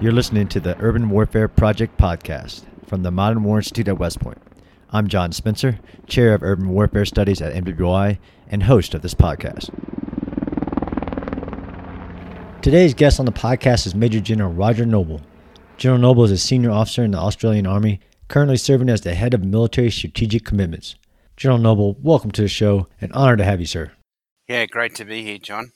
You're listening to the Urban Warfare Project podcast from the Modern War Institute at West Point. I'm John Spencer, Chair of Urban Warfare Studies at MWI and host of this podcast. Today's guest on the podcast is Major General Roger Noble. General Noble is a senior officer in the Australian Army, currently serving as the head of military strategic commitments. General Noble, welcome to the show and honor to have you, sir. Yeah, great to be here, John.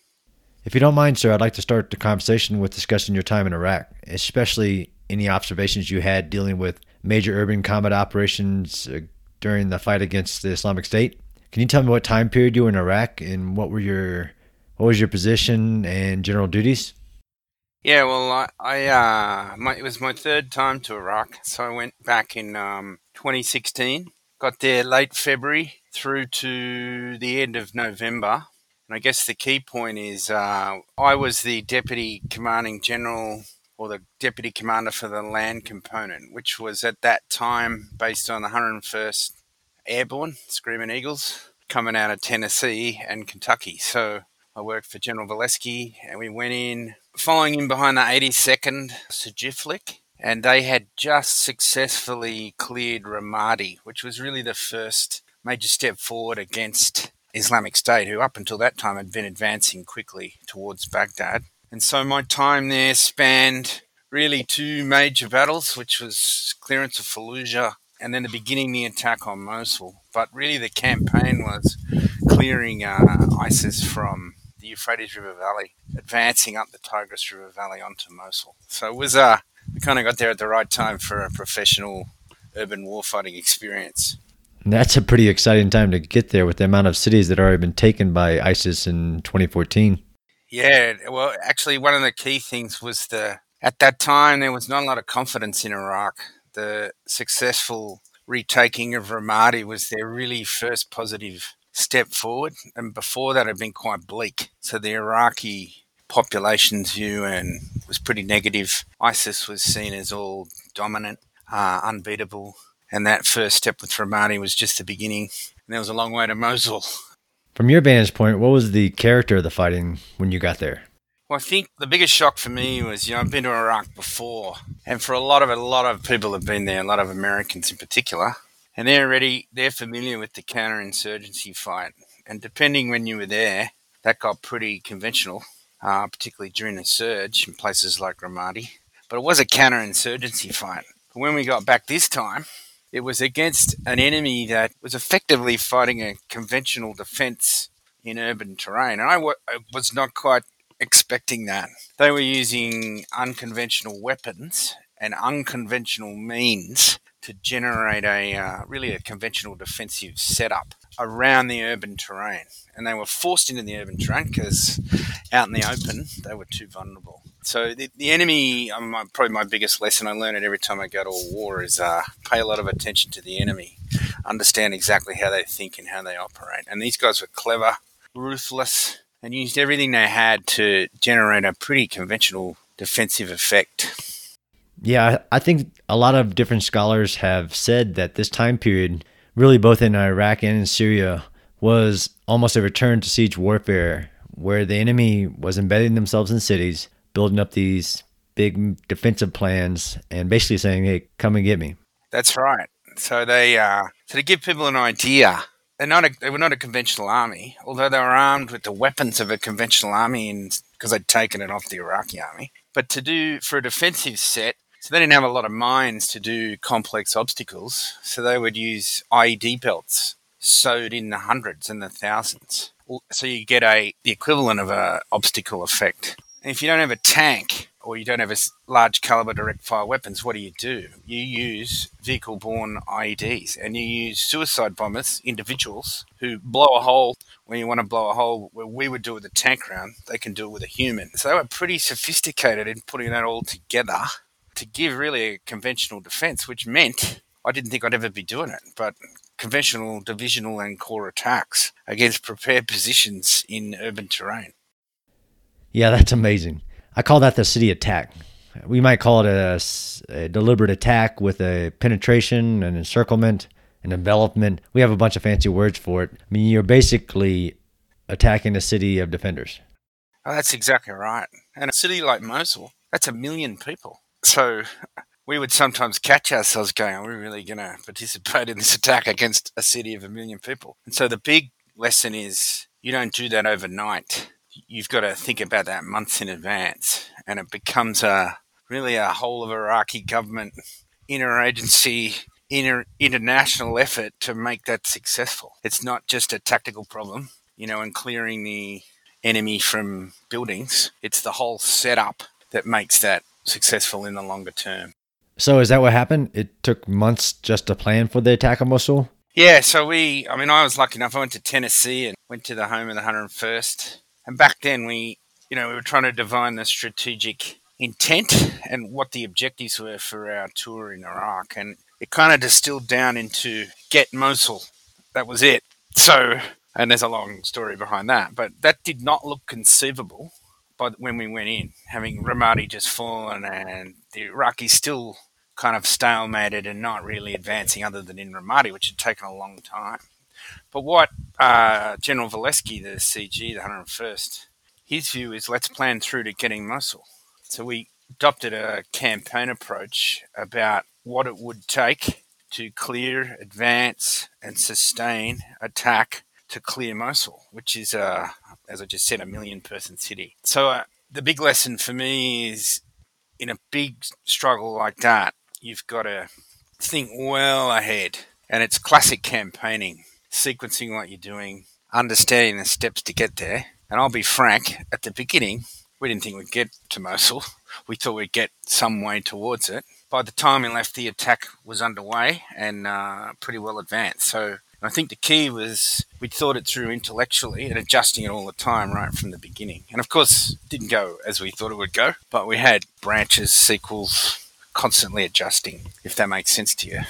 If you don't mind, sir, I'd like to start the conversation with discussing your time in Iraq, especially any observations you had dealing with major urban combat operations uh, during the fight against the Islamic State. Can you tell me what time period you were in Iraq and what were your what was your position and general duties? Yeah, well, I, I uh, my, it was my third time to Iraq, so I went back in um, 2016. Got there late February through to the end of November and I guess the key point is uh, I was the deputy commanding general or the deputy commander for the land component, which was at that time based on the 101st Airborne Screaming Eagles coming out of Tennessee and Kentucky. So I worked for General Volesky and we went in following in behind the 82nd CJFLCC and they had just successfully cleared Ramadi, which was really the first major step forward against Islamic State, who up until that time had been advancing quickly towards Baghdad. And so my time there spanned really two major battles, which was clearance of Fallujah and then the beginning the attack on Mosul. But really, the campaign was clearing uh, ISIS from the Euphrates River Valley, advancing up the Tigris River Valley onto Mosul. So it was uh, we kind of got there at the right time for a professional urban warfighting experience. That's a pretty exciting time to get there with the amount of cities that already been taken by ISIS in 2014. Yeah, well, actually, one of the key things was the at that time there was not a lot of confidence in Iraq. The successful retaking of Ramadi was their really first positive step forward, and before that had been quite bleak. So the Iraqi population's view and was pretty negative. ISIS was seen as all dominant, uh, unbeatable, and that first step with Ramadi was just the beginning. And there was a long way to Mosul. From your vantage point, what was the character of the fighting when you got there? Well, I think the biggest shock for me was, you know, I've been to Iraq before, and for a lot of it, a lot of people have been there, a lot of Americans in particular, and they're already they're familiar with the counterinsurgency fight. And depending when you were there, that got pretty conventional, uh, particularly during the surge in places like Ramadi. But it was a counterinsurgency fight. But when we got back this time, it was against an enemy that was effectively fighting a conventional defense in urban terrain. And I, w- I was not quite expecting that. They were using unconventional weapons and unconventional means to generate a uh, really a conventional defensive setup around the urban terrain. And they were forced into the urban terrain because out in the open, they were too vulnerable. So the, the enemy, um, my, probably my biggest lesson I learn it every time I go to a war is uh, pay a lot of attention to the enemy, understand exactly how they think and how they operate. And these guys were clever, ruthless, and used everything they had to generate a pretty conventional defensive effect. Yeah, I think a lot of different scholars have said that this time period, really both in Iraq and in Syria, was almost a return to siege warfare, where the enemy was embedding themselves in cities building up these big defensive plans and basically saying, "Hey, come and get me." That's right. So they, uh, so to give people an idea, they're not a, they were not a conventional army, although they were armed with the weapons of a conventional army, because they'd taken it off the Iraqi army. But to do for a defensive set, so they didn't have a lot of mines to do complex obstacles, so they would use IED belts sewed in the hundreds and the thousands. So you get a the equivalent of a obstacle effect. And if you don't have a tank or you don't have a large caliber direct fire weapons, what do you do? You use vehicle borne IEDs and you use suicide bombers, individuals who blow a hole when you want to blow a hole where we would do it with a tank round, they can do it with a human. So they were pretty sophisticated in putting that all together to give really a conventional defense, which meant I didn't think I'd ever be doing it, but conventional divisional and corps attacks against prepared positions in urban terrain. Yeah, that's amazing. I call that the city attack. We might call it a, a deliberate attack with a penetration, an encirclement, an envelopment. We have a bunch of fancy words for it. I mean, you're basically attacking a city of defenders. Oh, that's exactly right. And a city like Mosul, that's a million people. So we would sometimes catch ourselves going, are we really going to participate in this attack against a city of a million people? And so the big lesson is you don't do that overnight. You've got to think about that months in advance. And it becomes a really a whole of Iraqi government interagency inter- international effort to make that successful. It's not just a tactical problem, you know, and clearing the enemy from buildings. It's the whole setup that makes that successful in the longer term. So is that what happened? It took months just to plan for the attack on Mosul? Yeah, so we, I mean, I was lucky enough. I went to Tennessee and went to the home of the 101st. And back then, we, you know, we were trying to divine the strategic intent and what the objectives were for our tour in Iraq. And it kind of distilled down into get Mosul. That was it. So, and there's a long story behind that, but that did not look conceivable but when we went in, having Ramadi just fallen and the Iraqis still kind of stalemated and not really advancing other than in Ramadi, which had taken a long time. But what uh, General Volesky, the CG, the 101st, his view is let's plan through to getting Mosul. So we adopted a campaign approach about what it would take to clear, advance, and sustain attack to clear Mosul, which is, as I just said, a million person city. So uh, the big lesson for me is in a big struggle like that, you've got to think well ahead. And it's classic campaigning, sequencing what you're doing, understanding the steps to get there. And I'll be frank, at the beginning, we didn't think we'd get to Mosul. We thought we'd get some way towards it. By the time we left, the attack was underway and uh, pretty well advanced. So I think the key was we thought it through intellectually and adjusting it all the time right from the beginning. And of course, didn't go as we thought it would go, but we had branches, sequels, constantly adjusting, if that makes sense to you.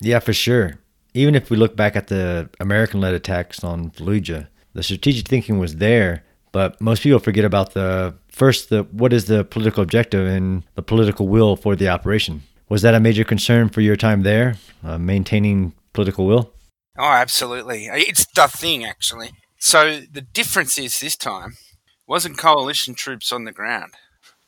Yeah, for sure. Even if we look back at the American led attacks on Fallujah, the strategic thinking was there, but most people forget about the first the what is the political objective and the political will for the operation. Was that a major concern for your time there, uh, maintaining political will? Oh, absolutely. It's the thing, actually. So the difference is this time wasn't coalition troops on the ground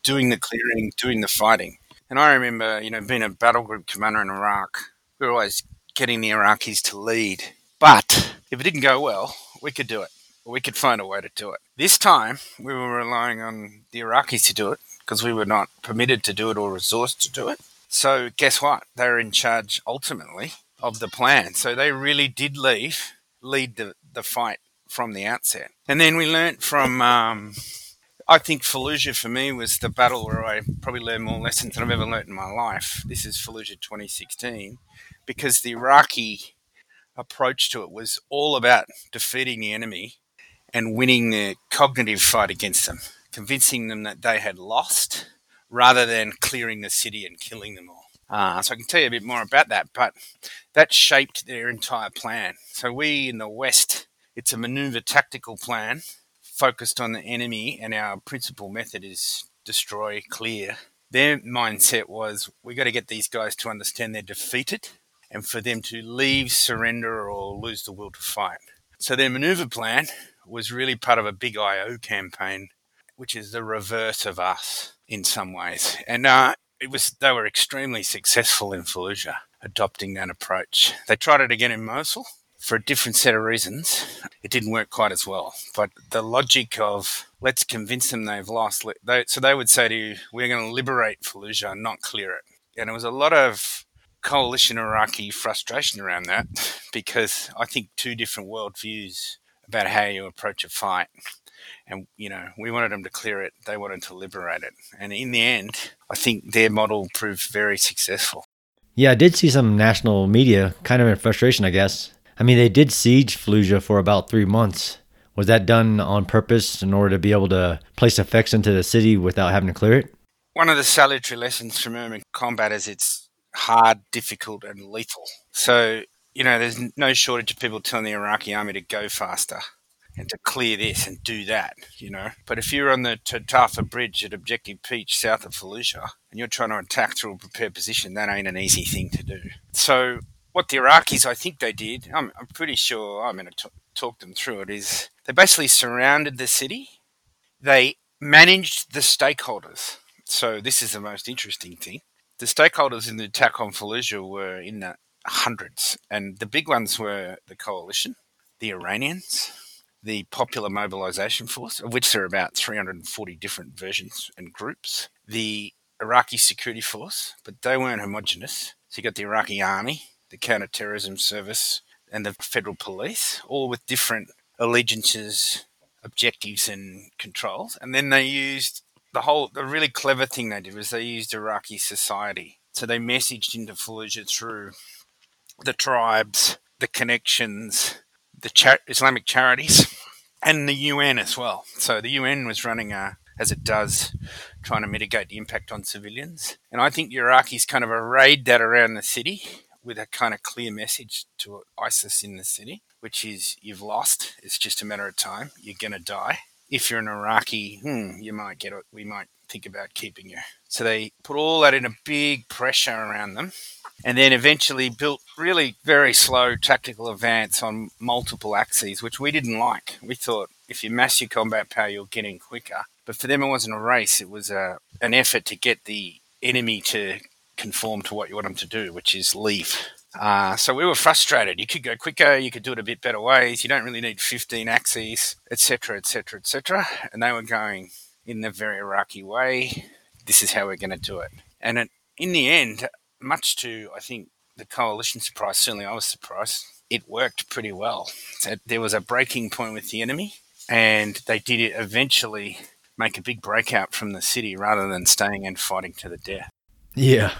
doing the clearing, doing the fighting. And I remember, you know, being a battle group commander in Iraq, we were always getting the Iraqis to lead. But if it didn't go well, we could do it. We could find a way to do it. This time, we were relying on the Iraqis to do it because we were not permitted to do it or resourced to do it. So, guess what? They're in charge ultimately of the plan. So they really did leave, lead the, the fight from the outset. And then we learnt from, um, I think Fallujah for me was the battle where I probably learned more lessons than I've ever learnt in my life. This is Fallujah 2016 because the Iraqi approach to it was all about defeating the enemy and winning the cognitive fight against them, convincing them that they had lost rather than clearing the city and killing them all. Uh, so I can tell you a bit more about that, but that shaped their entire plan. So we in the West, it's a maneuver tactical plan focused on the enemy, and our principal method is destroy, clear. Their mindset was we've got to get these guys to understand they're defeated and for them to leave, surrender, or lose the will to fight. So their maneuver plan was really part of a big IO campaign, which is the reverse of us in some ways. And uh, it was they were extremely successful in Fallujah adopting that approach. They tried it again in Mosul for a different set of reasons. It didn't work quite as well. But the logic of let's convince them they've lost, they, so they would say to you, we're going to liberate Fallujah, not clear it. And it was a lot of coalition Iraqi frustration around that because I think two different worldviews about how you approach a fight. And you know we wanted them to clear it they wanted to liberate it. And in the end i think their model proved very successful. Yeah i did see some national media kind of in frustration i guess. I mean they did siege fallujah for about three months. Was that done on purpose in order to be able to place effects into the city without having to clear it? One of the salutary lessons from urban combat is it's hard difficult and lethal so you know there's no shortage of people telling the iraqi army to go faster and to clear this and do that, you know. But if you're on the Tatafa Bridge at Objective Peach south of Fallujah and you're trying to attack through a prepared position, that ain't an easy thing to do. So what the Iraqis, I think they did, I'm, I'm pretty sure, I'm going to talk them through it, is they basically surrounded the city. They managed the stakeholders. So this is the most interesting thing. The stakeholders in the attack on Fallujah were in the hundreds, and the big ones were the coalition, the Iranians, the Popular Mobilization Force, of which there are about 340 different versions and groups, the Iraqi Security Force, but they weren't homogenous. So you got the Iraqi Army, the Counterterrorism Service, and the Federal Police, all with different allegiances, objectives, and controls. And then they used the whole, the really clever thing they did was they used Iraqi society. So they messaged into Fallujah through the tribes, the connections, the char- Islamic charities, and the UN as well. So the UN was running a, as it does, trying to mitigate the impact on civilians. And I think the Iraqis kind of arrayed that around the city with a kind of clear message to ISIS in the city, which is you've lost. It's just a matter of time. You're going to die. If you're an Iraqi, hmm, you might get it. We might think about keeping you. So they put all that in a big pressure around them and then eventually built really very slow tactical advance on multiple axes, which we didn't like. We thought if you mass your combat power, you're getting quicker. But for them, it wasn't a race, it was a, an effort to get the enemy to conform to what you want them to do, which is leave. Uh, so we were frustrated. You could go quicker, you could do it a bit better ways. You don't really need 15 axes, etc., etc., etc. And they were going in the very Iraqi way. This is how we're going to do it. And it, in the end, much to, I think, the coalition surprise, certainly I was surprised, it worked pretty well. So there was a breaking point with the enemy, and they did it eventually make a big breakout from the city rather than staying and fighting to the death. Yeah,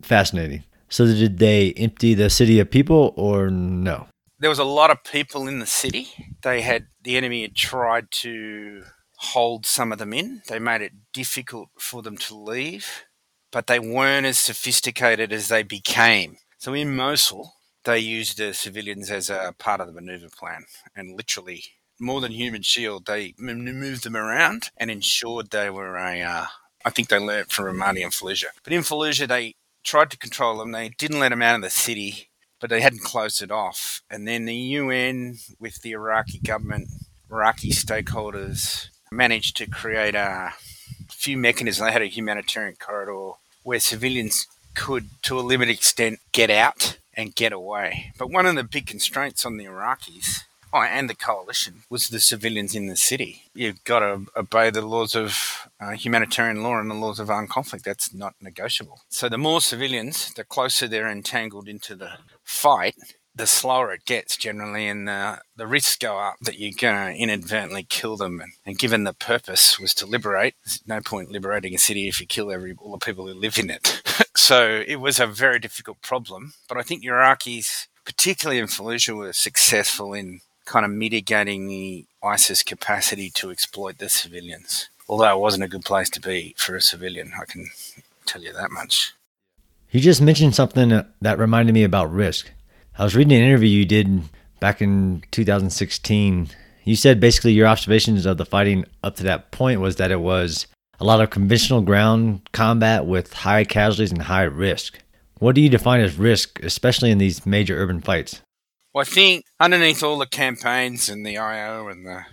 fascinating. So did they empty the city of people or no? There was a lot of people in the city. They had the enemy had tried to hold some of them in. They made it difficult for them to leave but they weren't as sophisticated as they became. So in Mosul, they used the civilians as a part of the maneuver plan and literally more than human shield, they moved them around and ensured they were a. Uh, I think they learned from Ramadi and Fallujah. But in Fallujah, they tried to control them. They didn't let them out of the city, but they hadn't closed it off. And then the UN, with the Iraqi government, Iraqi stakeholders, managed to create a few mechanisms. They had a humanitarian corridor where civilians could, to a limited extent, get out and get away. But one of the big constraints on the Iraqis oh, and the coalition was the civilians in the city. You've got to obey the laws of uh, humanitarian law and the laws of armed conflict. That's not negotiable. So the more civilians, the closer they're entangled into the fight, the slower it gets generally, and the, the risks go up that you're going to inadvertently kill them. And, and, given the purpose was to liberate, there's no point liberating a city if you kill every all the people who live in it. so it was a very difficult problem. But I think Iraqis, particularly in Fallujah, were successful in kind of mitigating the ISIS capacity to exploit the civilians. Although it wasn't a good place to be for a civilian, I can tell you that much. You just mentioned something that reminded me about risk. I was reading an interview you did back in 2016. You said basically your observations of the fighting up to that point was that it was a lot of conventional ground combat with high casualties and high risk. What do you define as risk, especially in these major urban fights? Well, I think underneath all the campaigns and the IO and the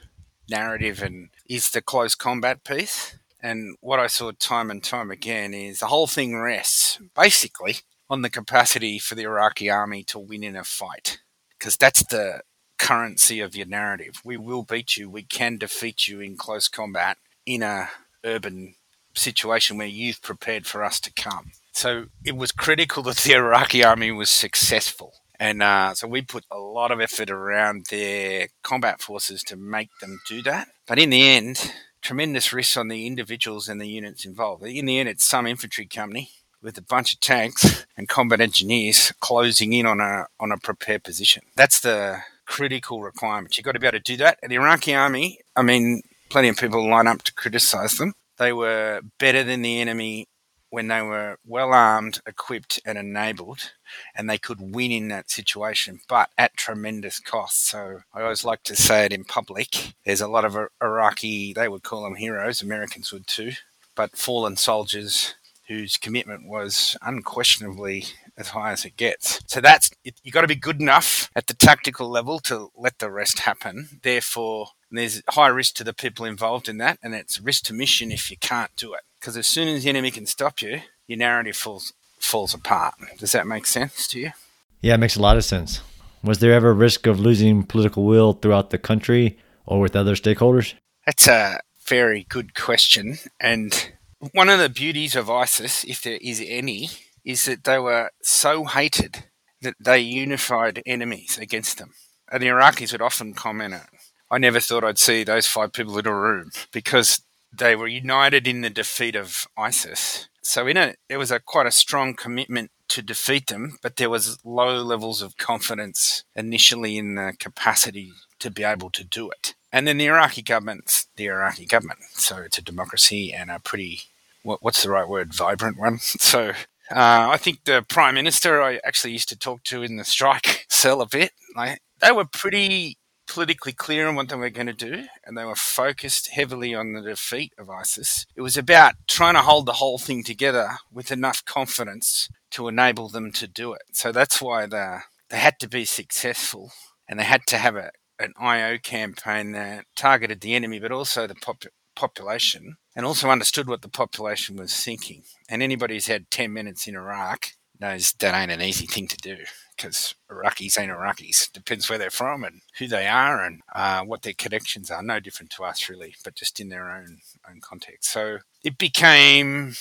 narrative and is the close combat piece. And what I saw time and time again is the whole thing rests basically on the capacity for the Iraqi army to win in a fight, because that's the currency of your narrative. We will beat you. We can defeat you in close combat in a urban situation where you've prepared for us to come. So it was critical that the Iraqi army was successful. And uh, so we put a lot of effort around their combat forces to make them do that. But in the end, tremendous risks on the individuals and the units involved. In the end, it's some infantry company with a bunch of tanks and combat engineers closing in on a on a prepared position. That's the critical requirement. You've got to be able to do that. And the Iraqi army, I mean, plenty of people line up to criticize them. They were better than the enemy when they were well armed, equipped, and enabled, and they could win in that situation, but at tremendous cost. So I always like to say it in public. There's a lot of Iraqi, they would call them heroes, Americans would too, but fallen soldiers whose commitment was unquestionably as high as it gets. So that's you've got to be good enough at the tactical level to let the rest happen. Therefore, there's high risk to the people involved in that, and it's risk to mission if you can't do it. Because as soon as the enemy can stop you, your narrative falls falls apart. Does that make sense to you? Yeah, it makes a lot of sense. Was there ever a risk of losing political will throughout the country or with other stakeholders? That's a very good question. And one of the beauties of ISIS, if there is any, is that they were so hated that they unified enemies against them. And the Iraqis would often comment, I never thought I'd see those five people in a room because they were united in the defeat of ISIS. So in it, there was a quite a strong commitment to defeat them, but there was low levels of confidence initially in the capacity to be able to do it. And then the Iraqi government's the Iraqi government, so it's a democracy and a pretty what, what's the right word, vibrant one. So uh, I think the prime minister I actually used to talk to in the strike cell a bit. Like they were pretty politically clear on what they were going to do, and they were focused heavily on the defeat of ISIS. It was about trying to hold the whole thing together with enough confidence to enable them to do it. So that's why they, they had to be successful, and they had to have a, an IO campaign that targeted the enemy, but also the pop- population, and also understood what the population was thinking. And anybody who's had 10 minutes in Iraq knows that ain't an easy thing to do because Iraqis ain't Iraqis. Depends where they're from and who they are and uh, what their connections are. No different to us, really, but just in their own own context. So it became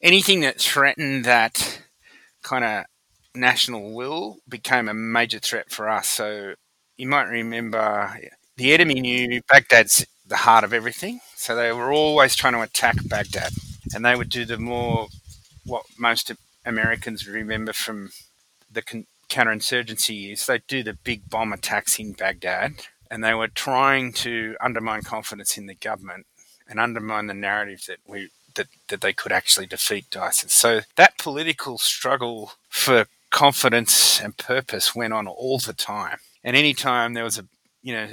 anything that threatened that kind of national will became a major threat for us. So you might remember the enemy knew Baghdad's the heart of everything. So they were always trying to attack Baghdad, and they would do the more what most Americans remember from the counterinsurgency years. They do the big bomb attacks in Baghdad, and they were trying to undermine confidence in the government and undermine the narrative that we that, that they could actually defeat ISIS. So that political struggle for confidence and purpose went on all the time. And anytime there was a you know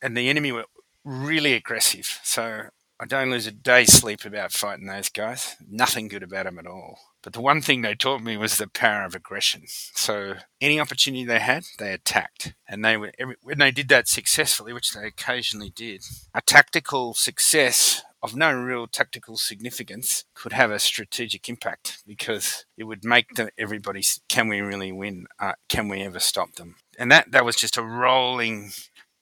and the enemy were really aggressive. So I don't lose a day's sleep about fighting those guys. Nothing good about them at all. But the one thing they taught me was the power of aggression. So any opportunity they had, they attacked, and they were when they did that successfully, which they occasionally did. A tactical success of no real tactical significance could have a strategic impact because it would make the, everybody can we really win uh, can we ever stop them and that that was just a rolling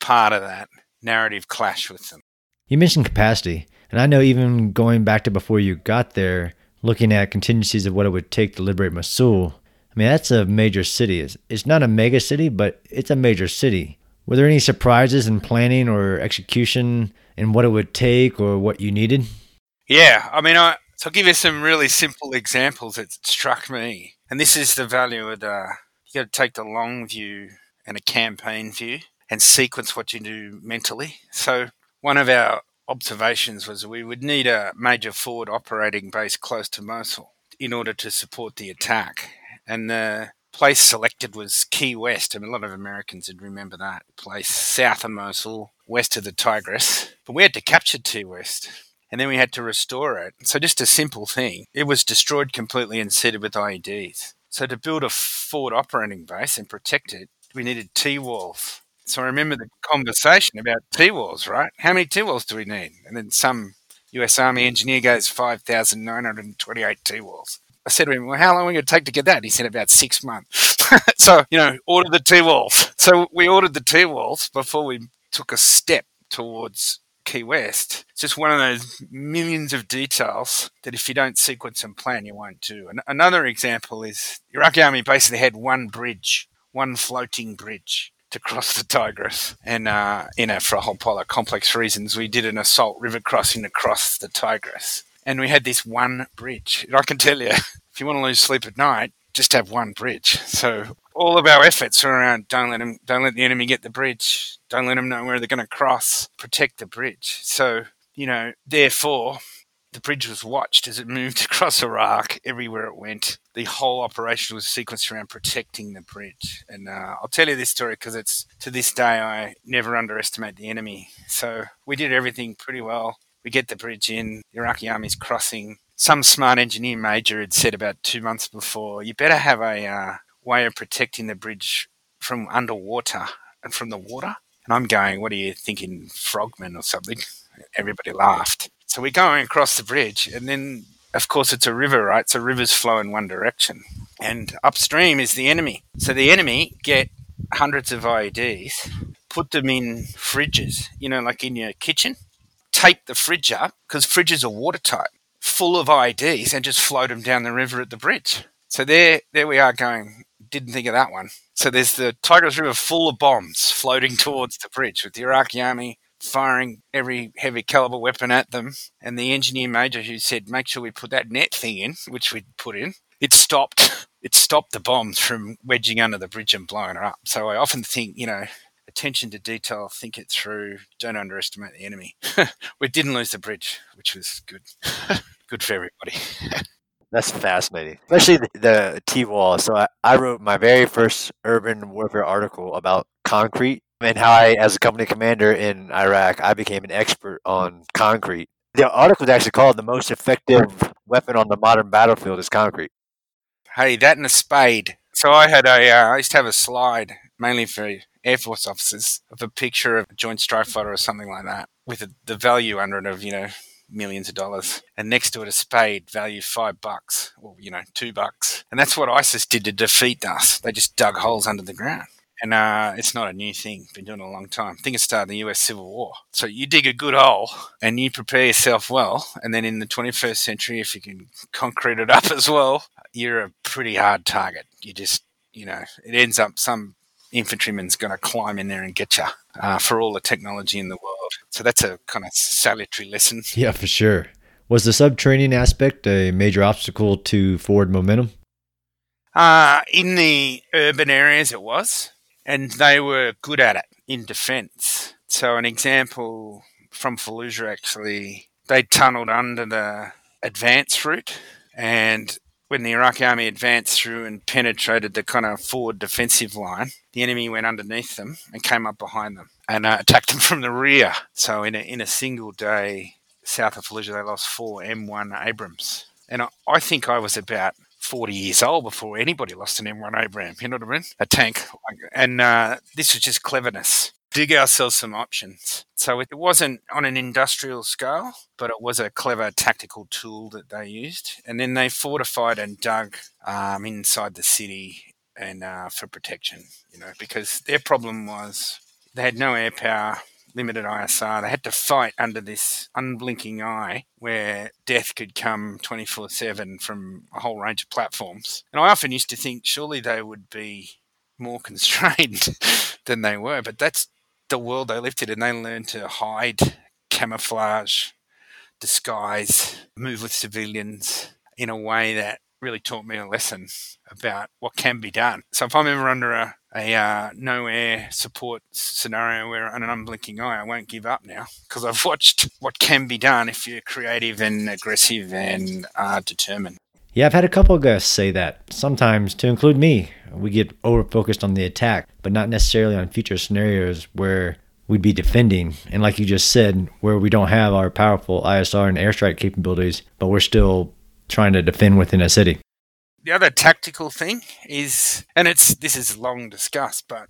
part of that narrative clash with them you mentioned capacity and i know even going back to before you got there looking at contingencies of what it would take to liberate Mosul, I mean, that's a major city. It's, it's not a mega city, but it's a major city. Were there any surprises in planning or execution in what it would take or what you needed? Yeah, I mean, I, so I'll give you some really simple examples that struck me. And this is the value of uh, you got to take the long view and a campaign view and sequence what you do mentally. So one of our observations was we would need a major forward operating base close to Mosul in order to support the attack. And the place selected was Key West. I mean, a lot of Americans would remember that place south of Mosul, west of the Tigris. But we had to capture Key West. And then we had to restore it. So, just a simple thing. It was destroyed completely and seeded with IEDs. So, to build a forward operating base and protect it, we needed T walls. So I remember the conversation about T walls, right? How many T walls do we need? And then some US Army engineer goes 5,928 T walls. I said to him, Well, how long are we going to take to get that? He said, About six months. so, you know, order the T walls. So we ordered the T walls before we took a step towards Key West. It's just one of those millions of details that if you don't sequence and plan, you won't do. And another example is Iraqi army basically had one bridge, one floating bridge to cross the Tigris. And, uh, you know, for a whole pile of complex reasons, we did an assault river crossing across the Tigris. And we had this one bridge. And I can tell you, if you want to lose sleep at night, just have one bridge. So all of our efforts are around don't let them, don't let the enemy get the bridge. Don't let them know where they're going to cross. Protect the bridge. So, you know, therefore, the bridge was watched as it moved across Iraq everywhere it went. The whole operation was sequenced around protecting the bridge. And uh, I'll tell you this story because it's to this day I never underestimate the enemy. So we did everything pretty well. We get the bridge in, the Iraqi army's crossing. Some smart engineer major had said about two months before, you better have a uh, way of protecting the bridge from underwater and from the water. And I'm going, what are you thinking, frogmen or something? Everybody laughed. So we're going across the bridge, and then, of course, it's a river, right? So rivers flow in one direction, and upstream is the enemy. So the enemy get hundreds of IEDs, put them in fridges, you know, like in your kitchen, tape the fridge up because fridges are watertight, full of IEDs, and just float them down the river at the bridge. So there, there we are going. Didn't think of that one. So there's the Tigris River full of bombs floating towards the bridge with the Iraqi army firing every heavy caliber weapon at them. And the engineer major who said, make sure we put that net thing in, which we'd put in, it stopped. It stopped the bombs from wedging under the bridge and blowing her up. So I often think, you know, attention to detail, think it through, don't underestimate the enemy. we didn't lose the bridge, which was good. good for everybody. That's fascinating, especially the, the T wall. So I, I wrote my very first urban warfare article about concrete and how I, as a company commander in Iraq, I became an expert on concrete. The article was actually called "The Most Effective Weapon on the Modern Battlefield is Concrete." Hey, that and a spade. So I had a, uh, I used to have a slide mainly for Air Force officers of a picture of a Joint Strike Fighter or something like that with a, the value under it of you know millions of dollars, and next to it a spade value five bucks, or you know two bucks, and that's what ISIS did to defeat us. They just dug holes under the ground. And uh, it's not a new thing. Been doing it a long time. I think it started in the US Civil War. So you dig a good hole and you prepare yourself well. And then in the 21st century, if you can concrete it up as well, you're a pretty hard target. You just, you know, it ends up some infantryman's going to climb in there and get you uh, for all the technology in the world. So that's a kind of salutary lesson. Yeah, for sure. Was the subterranean aspect a major obstacle to forward momentum? Uh, in the urban areas, it was, and they were good at it in defence. So, an example from Fallujah actually, they tunnelled under the advance route and when the Iraqi army advanced through and penetrated the kind of forward defensive line, the enemy went underneath them and came up behind them and uh, attacked them from the rear. So in a, in a single day, south of Fallujah, they lost four M1 Abrams. And I, I think I was about 40 years old before anybody lost an M1 Abram. You know what I mean? A tank. And uh, this was just cleverness dig ourselves some options. So it wasn't on an industrial scale, but it was a clever tactical tool that they used. And then they fortified and dug um, inside the city and uh, for protection, you know, because their problem was they had no air power, limited ISR. They had to fight under this unblinking eye where death could come 24 7 from a whole range of platforms. And I often used to think surely they would be more constrained than they were, but that's the world they lived in and they learned to hide, camouflage, disguise, move with civilians in a way that really taught me a lesson about what can be done. So if I'm ever under a, a uh, no air support scenario where an unblinking eye, I won't give up now because I've watched what can be done if you're creative and aggressive and uh, determined. Yeah, I've had a couple of guests say that. Sometimes, to include me, we get over focused on the attack, but not necessarily on future scenarios where we'd be defending. And like you just said, where we don't have our powerful ISR and airstrike capabilities, but we're still trying to defend within a city. The other tactical thing is, and it's this is long discussed, but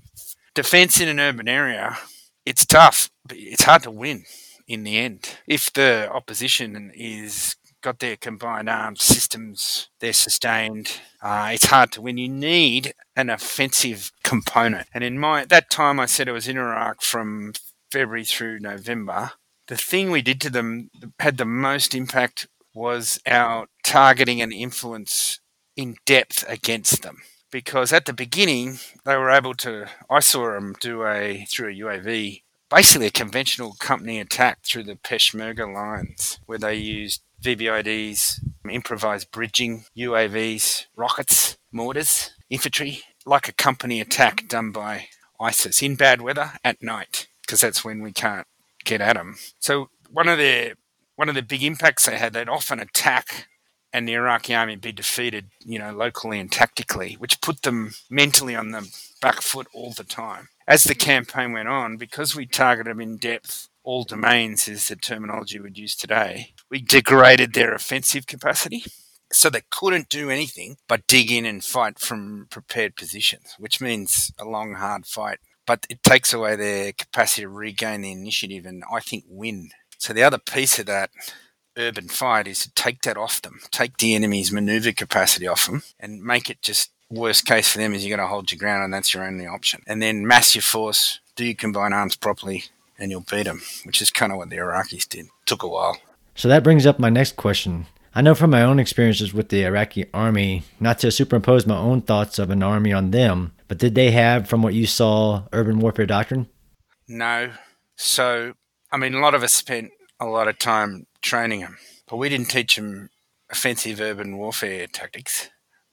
defense in an urban area, it's tough. It's hard to win in the end. If the opposition is got their combined arms systems, they're sustained. Uh, it's hard to win. You need an offensive component. And in my that time, I said I was in Iraq from February through November. The thing we did to them had the most impact was our targeting and influence in depth against them. Because at the beginning, they were able to. I saw them do a through a UAV basically a conventional company attack through the Peshmerga lines, where they used VBIDs, improvised bridging, UAVs, rockets, mortars, infantry, like a company attack done by ISIS in bad weather at night, because that's when we can't get at them. So one of the one of the big impacts they had, they'd often attack and the Iraqi army be defeated, you know, locally and tactically, which put them mentally on the back foot all the time. As the campaign went on, because we targeted them in depth, all domains is the terminology we'd use today, we degraded their offensive capacity. So they couldn't do anything but dig in and fight from prepared positions, which means a long, hard fight. But it takes away their capacity to regain the initiative and I think win. So the other piece of that urban fight is to take that off them, take the enemy's maneuver capacity off them, and make it just worst case for them is you're going to hold your ground, and that's your only option. And then mass your force, do your combined arms properly, and you'll beat them, which is kind of what the Iraqis did. Took a while. So that brings up my next question. I know from my own experiences with the Iraqi army, not to superimpose my own thoughts of an army on them, but did they have, from what you saw, urban warfare doctrine? No. So, I mean, a lot of us spent a lot of time training them, but we didn't teach them offensive urban warfare tactics,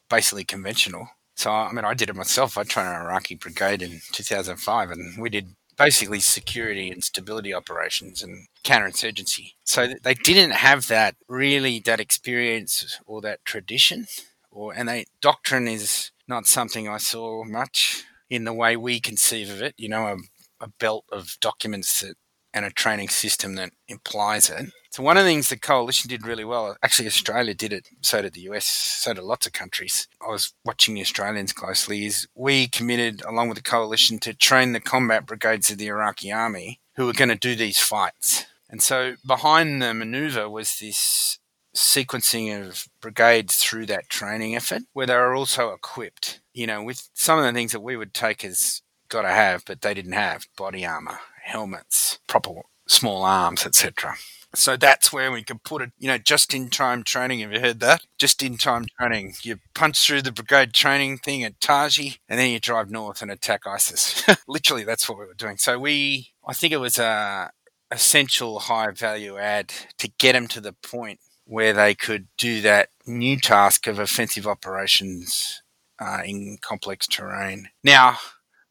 basically conventional. So, I mean, I did it myself. I trained an Iraqi brigade in 2005, and we did basically security and stability operations and counterinsurgency. So they didn't have that really that experience or that tradition, or and they doctrine is not something I saw much in the way we conceive of it. You know, a, a belt of documents that and a training system that implies it. So one of the things the coalition did really well, actually Australia did it, so did the US, so did lots of countries. I was watching the Australians closely, is we committed along with the coalition to train the combat brigades of the Iraqi army who were going to do these fights. And so behind the maneuver was this sequencing of brigades through that training effort where they were also equipped, you know, with some of the things that we would take as got to have, but they didn't have body armor, helmets, proper small arms, etc. So that's where we could put it, you know, just in time training. Have you heard that? Just in time training. You punch through the brigade training thing at Taji and then you drive north and attack ISIS. Literally, that's what we were doing. So we, I think it was a essential high value add to get them to the point where they could do that new task of offensive operations uh, in complex terrain. Now,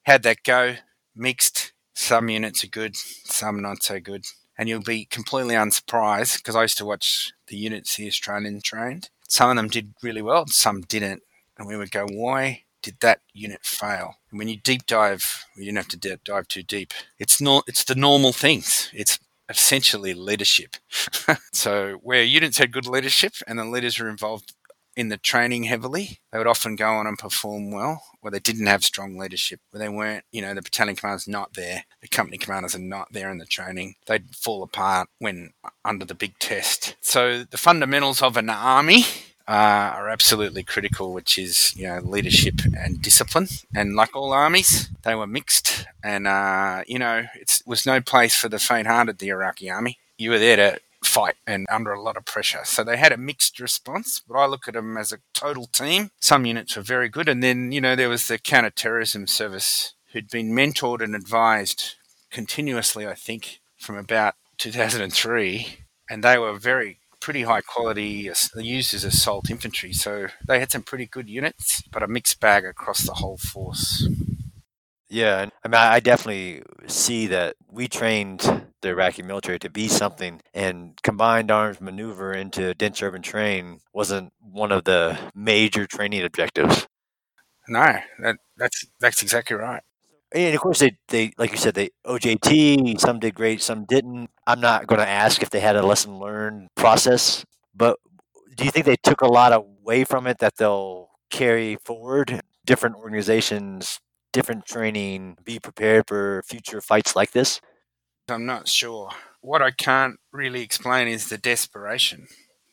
how'd that go? Mixed. Some units are good, some not so good and you'll be completely unsurprised because I used to watch the units the Australians trained. Some of them did really well, some didn't. And we would go, why did that unit fail? And when you deep dive, you didn't have to dive too deep. It's not, it's the normal things. It's essentially leadership. so where units had good leadership and the leaders were involved in the training heavily, they would often go on and perform well, where they didn't have strong leadership, where they weren't, you know, the battalion commander's not there, the company commanders are not there in the training. They'd fall apart when under the big test. So the fundamentals of an army uh, are absolutely critical, which is you know leadership and discipline. And like all armies, they were mixed, and uh, you know it was no place for the faint-hearted. The Iraqi army, you were there to fight and under a lot of pressure. So they had a mixed response, but I look at them as a total team. Some units were very good. And then, you know, there was the counter-terrorism service who'd been mentored and advised continuously, I think, from about 2003. And they were very pretty high quality, used as assault infantry. So they had some pretty good units, but a mixed bag across the whole force. Yeah, I mean, I definitely see that we trained the Iraqi military to be something, and combined arms maneuver into dense urban terrain wasn't one of the major training objectives. No, that, that's that's exactly right. And of course, they, they like you said, they OJT. Some did great, some didn't. I'm not going to ask if they had a lesson learned process, but do you think they took a lot away from it that they'll carry forward? Different organizations different training, be prepared for future fights like this? I'm not sure. What I can't really explain is the desperation.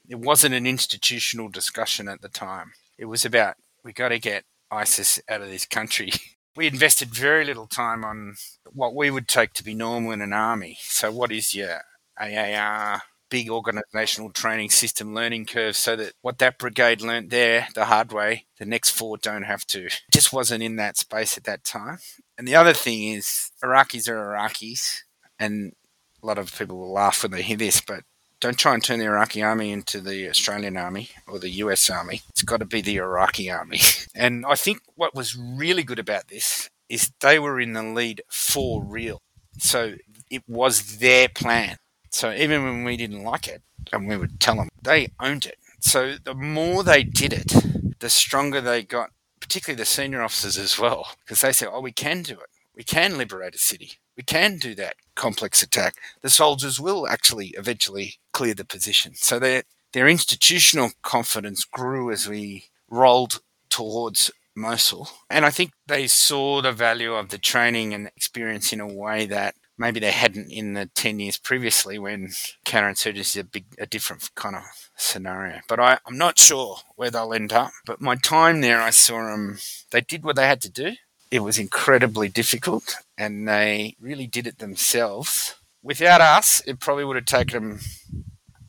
It wasn't an institutional discussion at the time. It was about we got to get ISIS out of this country. We invested very little time on what we would take to be normal in an army. So, what is your AAR, big organizational training system learning curve so that what that brigade learnt there the hard way, the next four don't have to. Just wasn't in that space at that time. And the other thing is, Iraqis are Iraqis, and a lot of people will laugh when they hear this, but don't try and turn the Iraqi army into the Australian army or the US army. It's got to be the Iraqi army. And I think what was really good about this is they were in the lead for real. So it was their plan. So even when we didn't like it, and we would tell them, they owned it. So the more they did it, the stronger they got, particularly the senior officers as well, because they said, oh, we can do it. We can liberate a city. We can do that complex attack. The soldiers will actually eventually clear the position. So their, their institutional confidence grew as we rolled towards Mosul. And I think they saw the value of the training and experience in a way that maybe they hadn't in the 10 years previously when counterinsurgency is a big, a different kind of scenario. But I, I'm not sure where they'll end up. But my time there, I saw them, they did what they had to do. It was incredibly difficult and they really did it themselves. Without us, it probably would have taken them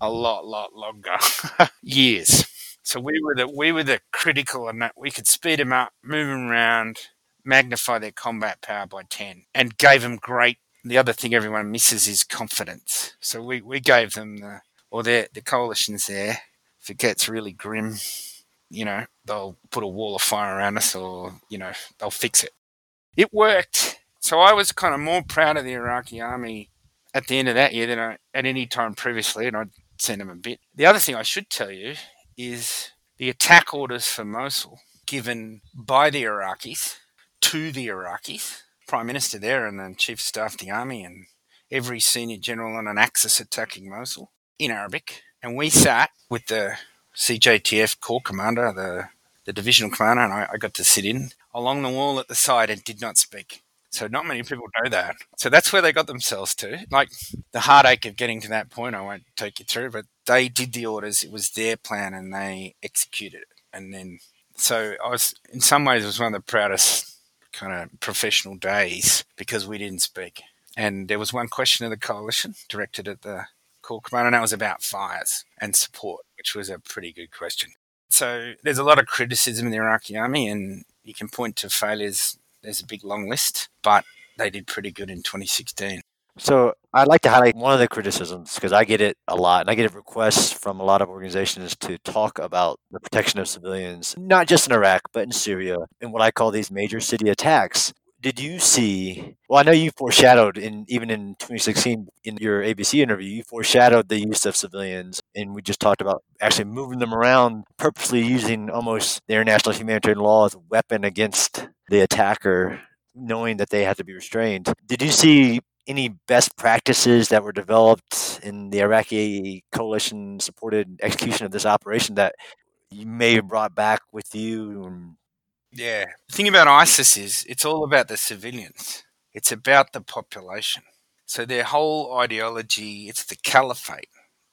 a lot, lot longer, years. So we were the we were the critical and we could speed them up, move them around, magnify their combat power by ten, and gave them great. The other thing everyone misses is confidence. So we, we gave them the or their the coalitions there. If it gets really grim, you know they'll put a wall of fire around us, or you know they'll fix it. It worked. So I was kind of more proud of the Iraqi army at the end of that year than I, at any time previously, and I'd seen them a bit. The other thing I should tell you is the attack orders for Mosul given by the Iraqis to the Iraqis, Prime Minister there and the Chief of Staff of the Army and every senior general on an axis attacking Mosul in Arabic. And we sat with the CJTF Corps Commander, the, the divisional commander, and I, I got to sit in along the wall at the side and did not speak. So not many people know that. So that's where they got themselves to. Like the heartache of getting to that point, I won't take you through, but they did the orders. It was their plan and they executed it. And then, so I was, in some ways, it was one of the proudest kind of professional days because we didn't speak. And there was one question of the coalition directed at the Corps Commander, and that was about fires and support, which was a pretty good question. So there's a lot of criticism in the Iraqi army, and you can point to failures there's a big long list, but they did pretty good in 2016. So I'd like to highlight one of the criticisms because I get it a lot, and I get requests from a lot of organizations to talk about the protection of civilians, not just in Iraq but in Syria, in what I call these major city attacks. Did you see? Well, I know you foreshadowed in even in 2016 in your ABC interview, you foreshadowed the use of civilians, and we just talked about actually moving them around, purposely using almost the international humanitarian law as a weapon against the attacker, knowing that they had to be restrained. Did you see any best practices that were developed in the Iraqi coalition supported execution of this operation that you may have brought back with you? Yeah. The thing about ISIS is it's all about the civilians, it's about the population. So their whole ideology, it's the caliphate.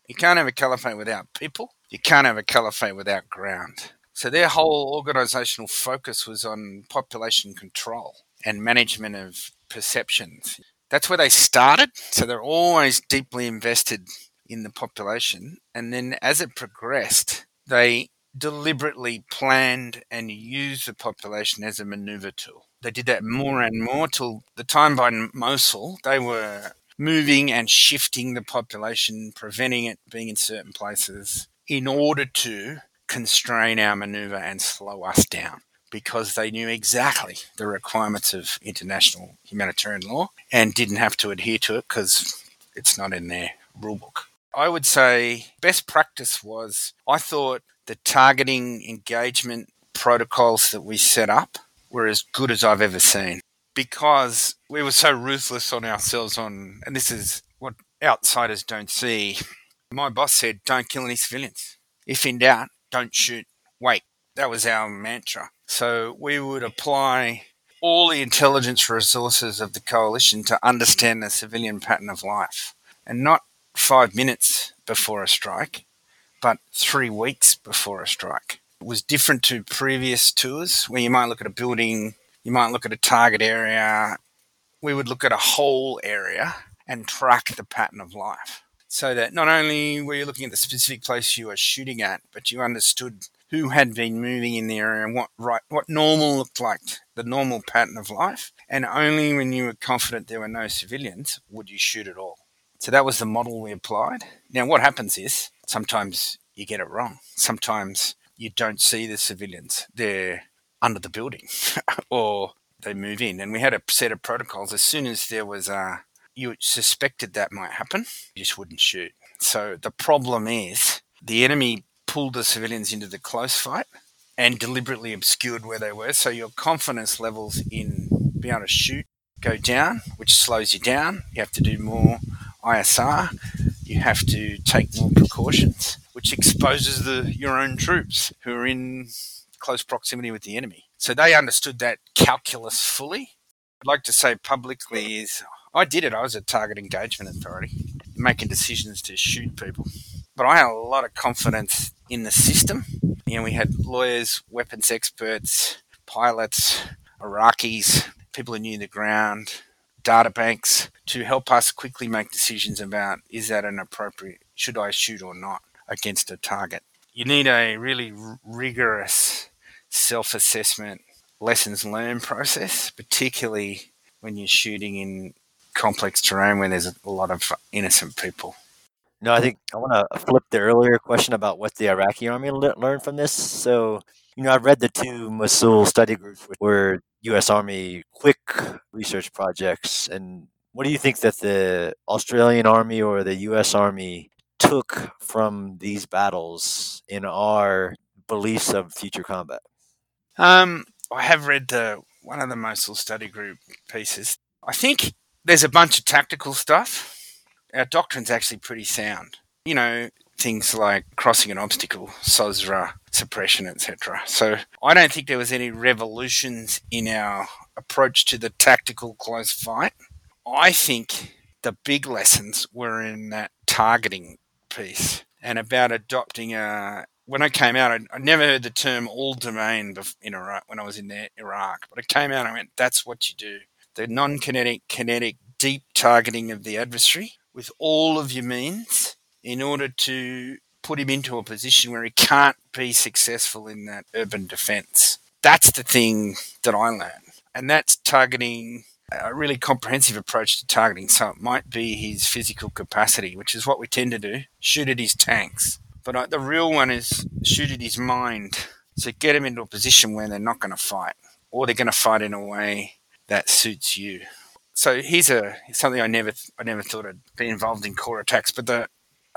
You can't have a caliphate without people. You can't have a caliphate without ground. So their whole organizational focus was on population control and management of perceptions. That's where they started. So they're always deeply invested in the population. And then as it progressed, they deliberately planned and used the population as a maneuver tool. They did that more and more till the time by Mosul, they were moving and shifting the population, preventing it being in certain places in order to constrain our maneuver and slow us down because they knew exactly the requirements of international humanitarian law and didn't have to adhere to it because it's not in their rulebook. I would say best practice was I thought the targeting engagement protocols that we set up were as good as I've ever seen because we were so ruthless on ourselves on and this is what outsiders don't see. My boss said don't kill any civilians. If in doubt, don't shoot, wait. That was our mantra. So we would apply all the intelligence resources of the coalition to understand the civilian pattern of life and not five minutes before a strike, but three weeks before a strike. It was different to previous tours where you might look at a building, you might look at a target area. We would look at a whole area and track the pattern of life so that not only were you looking at the specific place you were shooting at, but you understood who had been moving in the area and what right what normal looked like, the normal pattern of life. And only when you were confident there were no civilians would you shoot at all. So that was the model we applied. Now what happens is sometimes you get it wrong. Sometimes you don't see the civilians. They're under the building or they move in. And we had a set of protocols. As soon as there was a you suspected that might happen, you just wouldn't shoot. So the problem is the enemy pulled the civilians into the close fight and deliberately obscured where they were. So your confidence levels in being able to shoot go down, which slows you down. You have to do more ISR. You have to take more precautions, which exposes the your own troops who are in close proximity with the enemy. So they understood that calculus fully. I'd like to say publicly is I did it. I was a target engagement authority, making decisions to shoot people. But I had a lot of confidence in the system. You know, we had lawyers, weapons experts, pilots, Iraqis, people who knew the ground, data banks to help us quickly make decisions about is that an appropriate, should I shoot or not against a target. You need a really r- rigorous self assessment, lessons learned process, particularly when you're shooting in complex terrain where there's a lot of innocent people. No, I think I want to flip the earlier question about what the Iraqi army le- learned from this. So, you know, I've read the two Mosul study groups, which were U.S. Army quick research projects. And what do you think that the Australian Army or the U.S. Army took from these battles in our beliefs of future combat? Um, I have read the one of the Mosul study group pieces. I think there's a bunch of tactical stuff. Our doctrine's actually pretty sound. You know, things like crossing an obstacle, SOSRA, suppression, etc. So I don't think there was any revolutions in our approach to the tactical close fight. I think the big lessons were in that targeting piece and about adopting a. When I came out, I, never heard the term all domain in Iraq when I was in there, Iraq, but I came out and I went, "That's what you do." The non-kinetic, kinetic, deep targeting of the adversary with all of your means in order to put him into a position where he can't be successful in that urban defense. That's the thing that I learned. And that's targeting a really comprehensive approach to targeting. So it might be his physical capacity, which is what we tend to do shoot at his tanks. But uh, the real one is shoot at his mind. So get him into a position where they're not going to fight, or they're going to fight in a way that suits you. So here's a something I never I never thought I'd be involved in core attacks, but the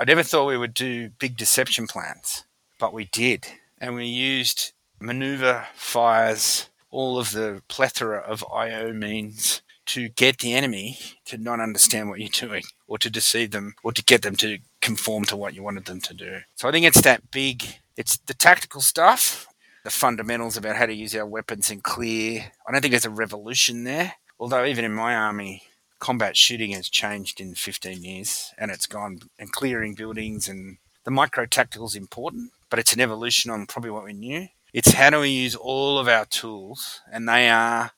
I never thought we would do big deception plans, but we did. And we used maneuver fires, all of the plethora of IO means to get the enemy to not understand what you're doing or to deceive them or to get them to conform to what you wanted them to do. So I think it's that big, it's the tactical stuff, the fundamentals about how to use our weapons and clear. I don't think there's a revolution there. Although even in my army, combat shooting has changed in 15 years and it's gone and clearing buildings and the micro tactical is important, but it's an evolution on probably what we knew. It's how do we use all of our tools, and they are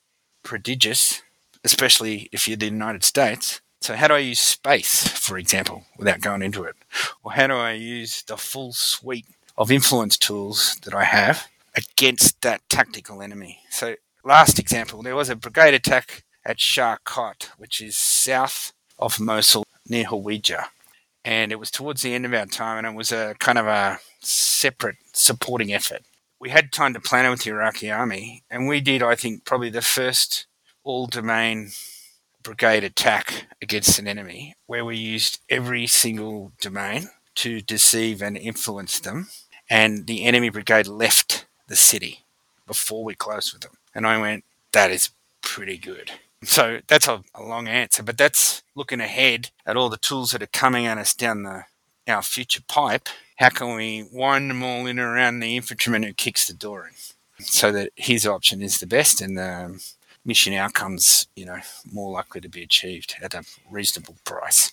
prodigious, especially if you're the United States. So, how do I use space, for example, without going into it? Or how do I use the full suite of influence tools that I have against that tactical enemy? So, last example, there was a brigade attack at Sharqat, which is south of Mosul near Hawija. And it was towards the end of our time, and it was a kind of a separate supporting effort. We had time to plan it with the Iraqi army, and we did, I think, probably the first all domain brigade attack against an enemy where we used every single domain to deceive and influence them. And the enemy brigade left the city before we closed with them. And I went, that is pretty good. So that's a, a, long answer, but that's looking ahead at all the tools that are coming at us down the our future pipe. How can we wind them all in around the infantryman who kicks the door in, so that his option is the best and the um, mission outcomes, you know, more likely to be achieved at a reasonable price.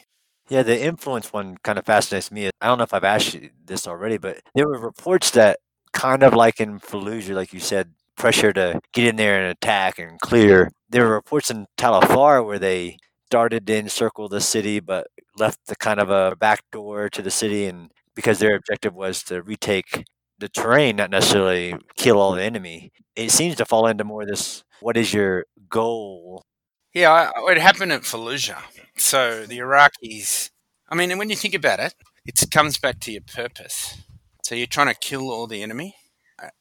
Yeah, the influence one kind of fascinates me. I don't know if I've asked you this already, but there were reports that kind of like in Fallujah, like you said, pressure to get in there and attack and clear. There were reports in Tal Afar where they started to encircle the city, but left the kind of a back door to the city, and because their objective was to retake the terrain, not necessarily kill all the enemy. It seems to fall into more of this: what is your goal? Yeah, it happened at Fallujah. So the Iraqis. I mean, when you think about it, it comes back to your purpose. So you're trying to kill all the enemy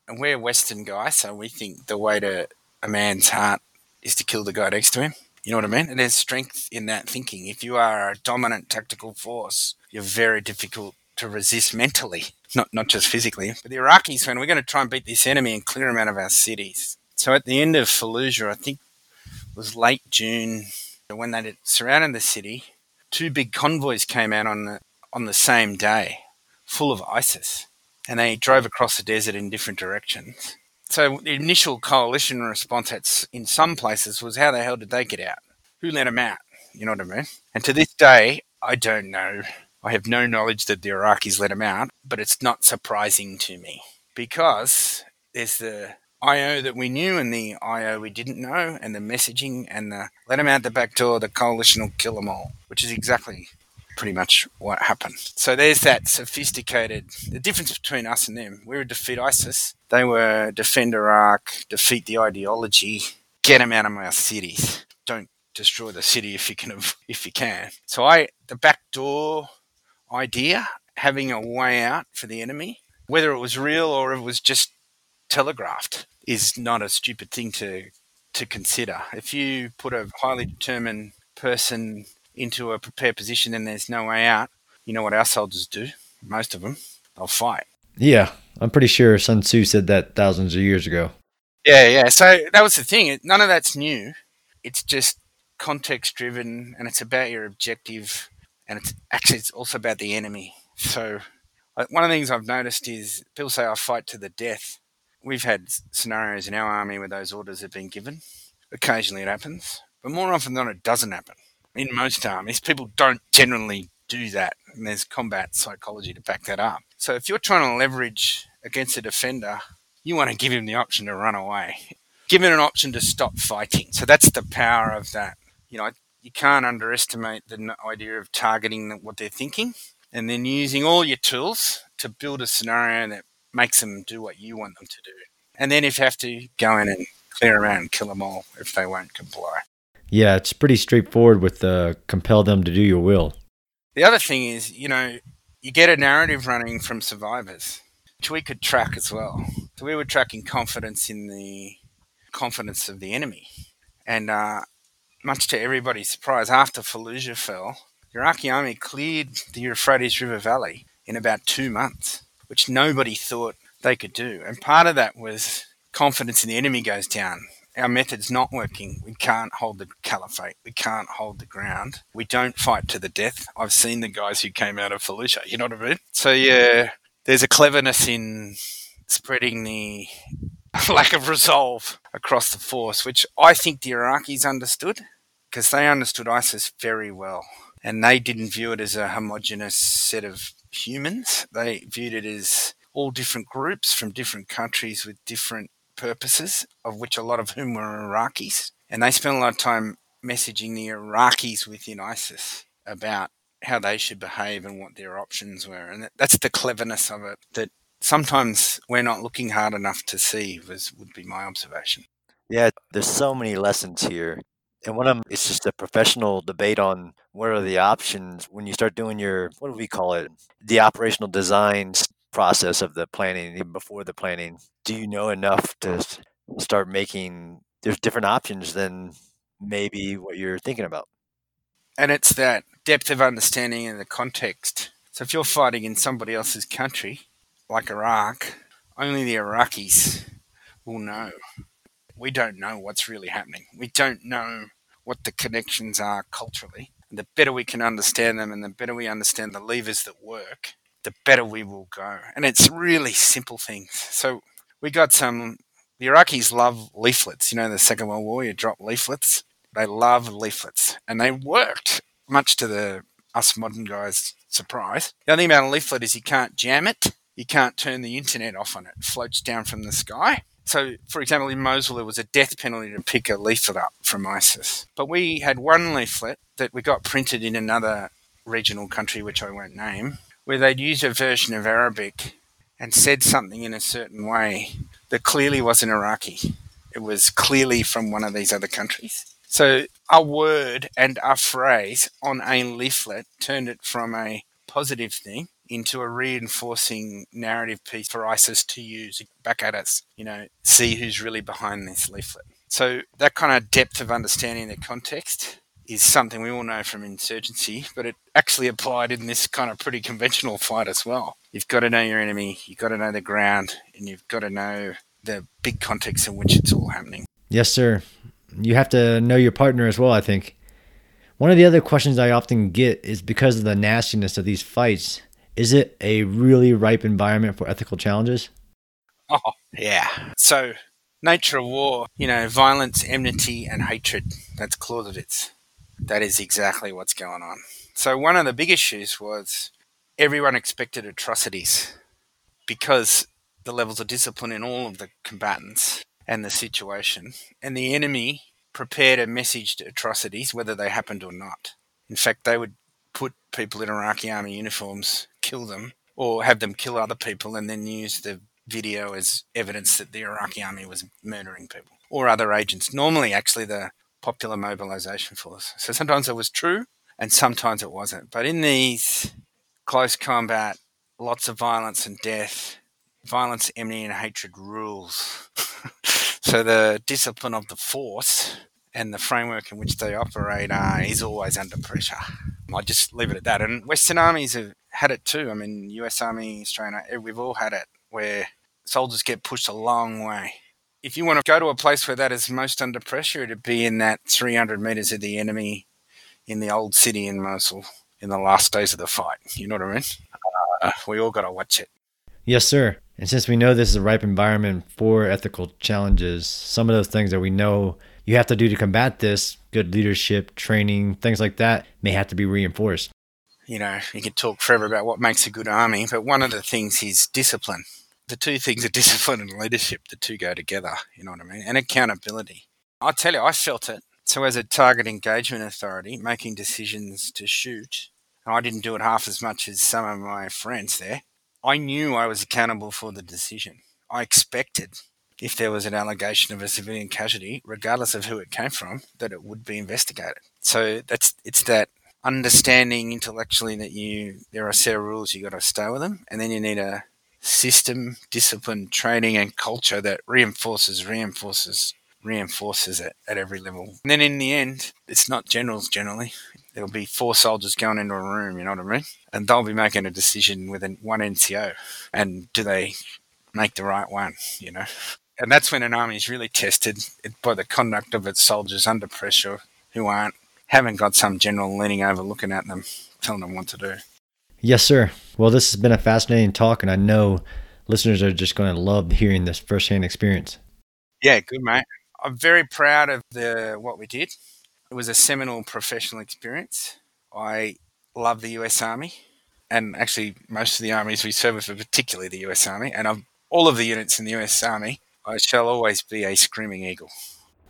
and we're Western guys, so we think the way to a man's heart is to kill the guy next to him. You know what I mean? And there's strength in that thinking. If you are a dominant tactical force, you're very difficult to resist mentally, not not just physically. But the Iraqis, when we're going to try and beat this enemy and clear them out of our cities. So at the end of Fallujah, I think it was late June, when they surrounded the city, two big convoys came out on the on the same day, full of ISIS and they drove across the desert in different directions. So the initial coalition response in some places was how the hell did they get out? Who let them out? You know what I mean? And to this day, I don't know. I have no knowledge that the Iraqis let them out, but it's not surprising to me because there's the IO that we knew and the IO we didn't know, and the messaging and the let them out the back door, the coalition will kill them all, which is exactly pretty much what happened. So there's that sophisticated, the difference between us and them. We were defeat ISIS. They were defend Iraq, defeat the ideology, get them out of our cities. Don't destroy the city if you can, if you can. So I, the back door idea, having a way out for the enemy, whether it was real or it was just telegraphed, is not a stupid thing to to consider. If you put a highly determined person into a prepared position and there's no way out, you know what our soldiers do? Most of them, they'll fight. Yeah, I'm pretty sure Sun Tzu said that thousands of years ago. Yeah, yeah. So that was the thing. None of that's new. It's just context driven, and it's about your objective, and it's actually it's also about the enemy. So one of the things I've noticed is people say I fight to the death. We've had scenarios in our army where those orders have been given. Occasionally it happens, but more often than not, it doesn't happen in most um, armies, people don't generally do that. And there's combat psychology to back that up. So if you're trying to leverage against a defender, you want to give him the option to run away. Give him an option to stop fighting. So that's the power of that. You know, you can't underestimate the idea of targeting what they're thinking and then using all your tools to build a scenario that makes them do what you want them to do. And then if you have to, go in and clear out and kill them all if they won't comply. Yeah, it's pretty straightforward with uh, compel them to do your will. The other thing is, you know, you get a narrative running from survivors, which we could track as well. So we were tracking confidence in the confidence of the enemy. And uh, much to everybody's surprise, after Fallujah fell, the Iraqi army cleared the Euphrates River Valley in about two months, which nobody thought they could do. And part of that was confidence in the enemy goes down our method's not working. We can't hold the caliphate. We can't hold the ground. We don't fight to the death. I've seen the guys who came out of Fallujah. You know what I mean? So yeah, there's a cleverness in spreading the lack of resolve across the force, which I think the Iraqis understood because they understood ISIS very well. And they didn't view it as a homogenous set of humans. They viewed it as all different groups from different countries with different purposes, of which a lot of whom were Iraqis. And they spent a lot of time messaging the Iraqis within ISIS about how they should behave and what their options were. And that's the cleverness of it that sometimes we're not looking hard enough to see, was, would be my observation. Yeah, there's so many lessons here. And one of them is just a professional debate on what are the options when you start doing your, what do we call it? The operational designs process of the planning, even before the planning, do you know enough to start making there's different options than maybe what you're thinking about? And it's that depth of understanding and the context. So if you're fighting in somebody else's country, like Iraq, only the Iraqis will know. We don't know what's really happening. We don't know what the connections are culturally. And the better we can understand them and the better we understand the levers that work, the better we will go. And it's really simple things. So we got some, the Iraqis love leaflets. You know, the Second World War, you drop leaflets. They love leaflets. And they worked, much to the us modern guys' surprise. The only thing about a leaflet is you can't jam it. You can't turn the internet off on it. It floats down from the sky. So, for example, in Mosul, there was a death penalty to pick a leaflet up from ISIS. But we had one leaflet that we got printed in another regional country, which I won't name, where they'd used a version of Arabic and said something in a certain way that clearly wasn't Iraqi. It was clearly from one of these other countries. So a word and a phrase on a leaflet turned it from a positive thing into a reinforcing narrative piece for ISIS to use back at us, you know, see who's really behind this leaflet. So that kind of depth of understanding the context is something we all know from insurgency, but it actually applied in this kind of pretty conventional fight as well. You've got to know your enemy, you've got to know the ground, and you've got to know the big context in which it's all happening. Yes, sir. You have to know your partner as well, I think. One of the other questions I often get is because of the nastiness of these fights, is it a really ripe environment for ethical challenges? Oh, yeah. So, nature of war, you know, violence, enmity, and hatred. That's Clausewitz That is exactly what's going on. So, one of the big issues was everyone expected atrocities because the levels of discipline in all of the combatants and the situation, and the enemy prepared and messaged atrocities, whether they happened or not. In fact, they would put people in Iraqi army uniforms, kill them, or have them kill other people, and then use the video as evidence that the Iraqi army was murdering people or other agents. Normally, actually, the popular mobilization force. So sometimes it was true and sometimes it wasn't. But in these close combat, lots of violence and death, violence, enmity, and hatred rules. so the discipline of the force and the framework in which they operate uh, is always under pressure. I just leave it at that. And Western armies have had it too. I mean, U.S. Army, Australia, we've all had it where soldiers get pushed a long way. If you want to go to a place where that is most under pressure, it'd be in that 300 meters of the enemy in the old city in Mosul in the last days of the fight. You know what I mean? Uh, we all got to watch it. Yes, sir. And since we know this is a ripe environment for ethical challenges, some of those things that we know you have to do to combat this, good leadership, training, things like that, may have to be reinforced. You know, you could talk forever about what makes a good army, but one of the things is discipline. The two things are discipline and leadership. The two go together, you know what I mean? And accountability. I tell you, I felt it. So, as a target engagement authority, making decisions to shoot, and I didn't do it half as much as some of my friends there, I knew I was accountable for the decision. I expected if there was an allegation of a civilian casualty, regardless of who it came from, that it would be investigated. So that's it's that understanding intellectually that you there are set of rules you got to stay with them, and then you need a system, discipline, training, and culture that reinforces, reinforces, reinforces it at every level. And then in the end, it's not generals generally. There'll be four soldiers going into a room, you know what I mean? And they'll be making a decision with one NCO. And do they make the right one, you know? And that's when an army is really tested by the conduct of its soldiers under pressure who aren't, haven't got some general leaning over looking at them, telling them what to do. Yes, sir. Well, this has been a fascinating talk, and I know listeners are just going to love hearing this firsthand experience. Yeah, good, mate. I'm very proud of the what we did. It was a seminal professional experience. I love the US Army, and actually most of the armies we serve with, particularly the US Army, and of all of the units in the US Army, I shall always be a screaming eagle.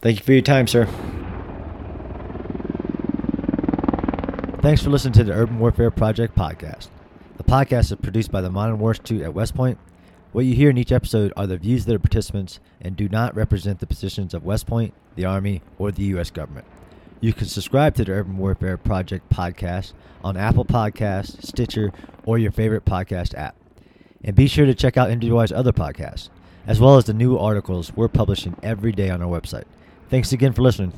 Thank you for your time, sir. Thanks for listening to the Urban Warfare Project podcast. The podcast is produced by the Modern War Institute at West Point. What you hear in each episode are the views of the participants and do not represent the positions of West Point, the Army, or the U.S. government. You can subscribe to the Urban Warfare Project podcast on Apple Podcasts, Stitcher, or your favorite podcast app. And be sure to check out MWI's other podcasts, as well as the new articles we're publishing every day on our website. Thanks again for listening.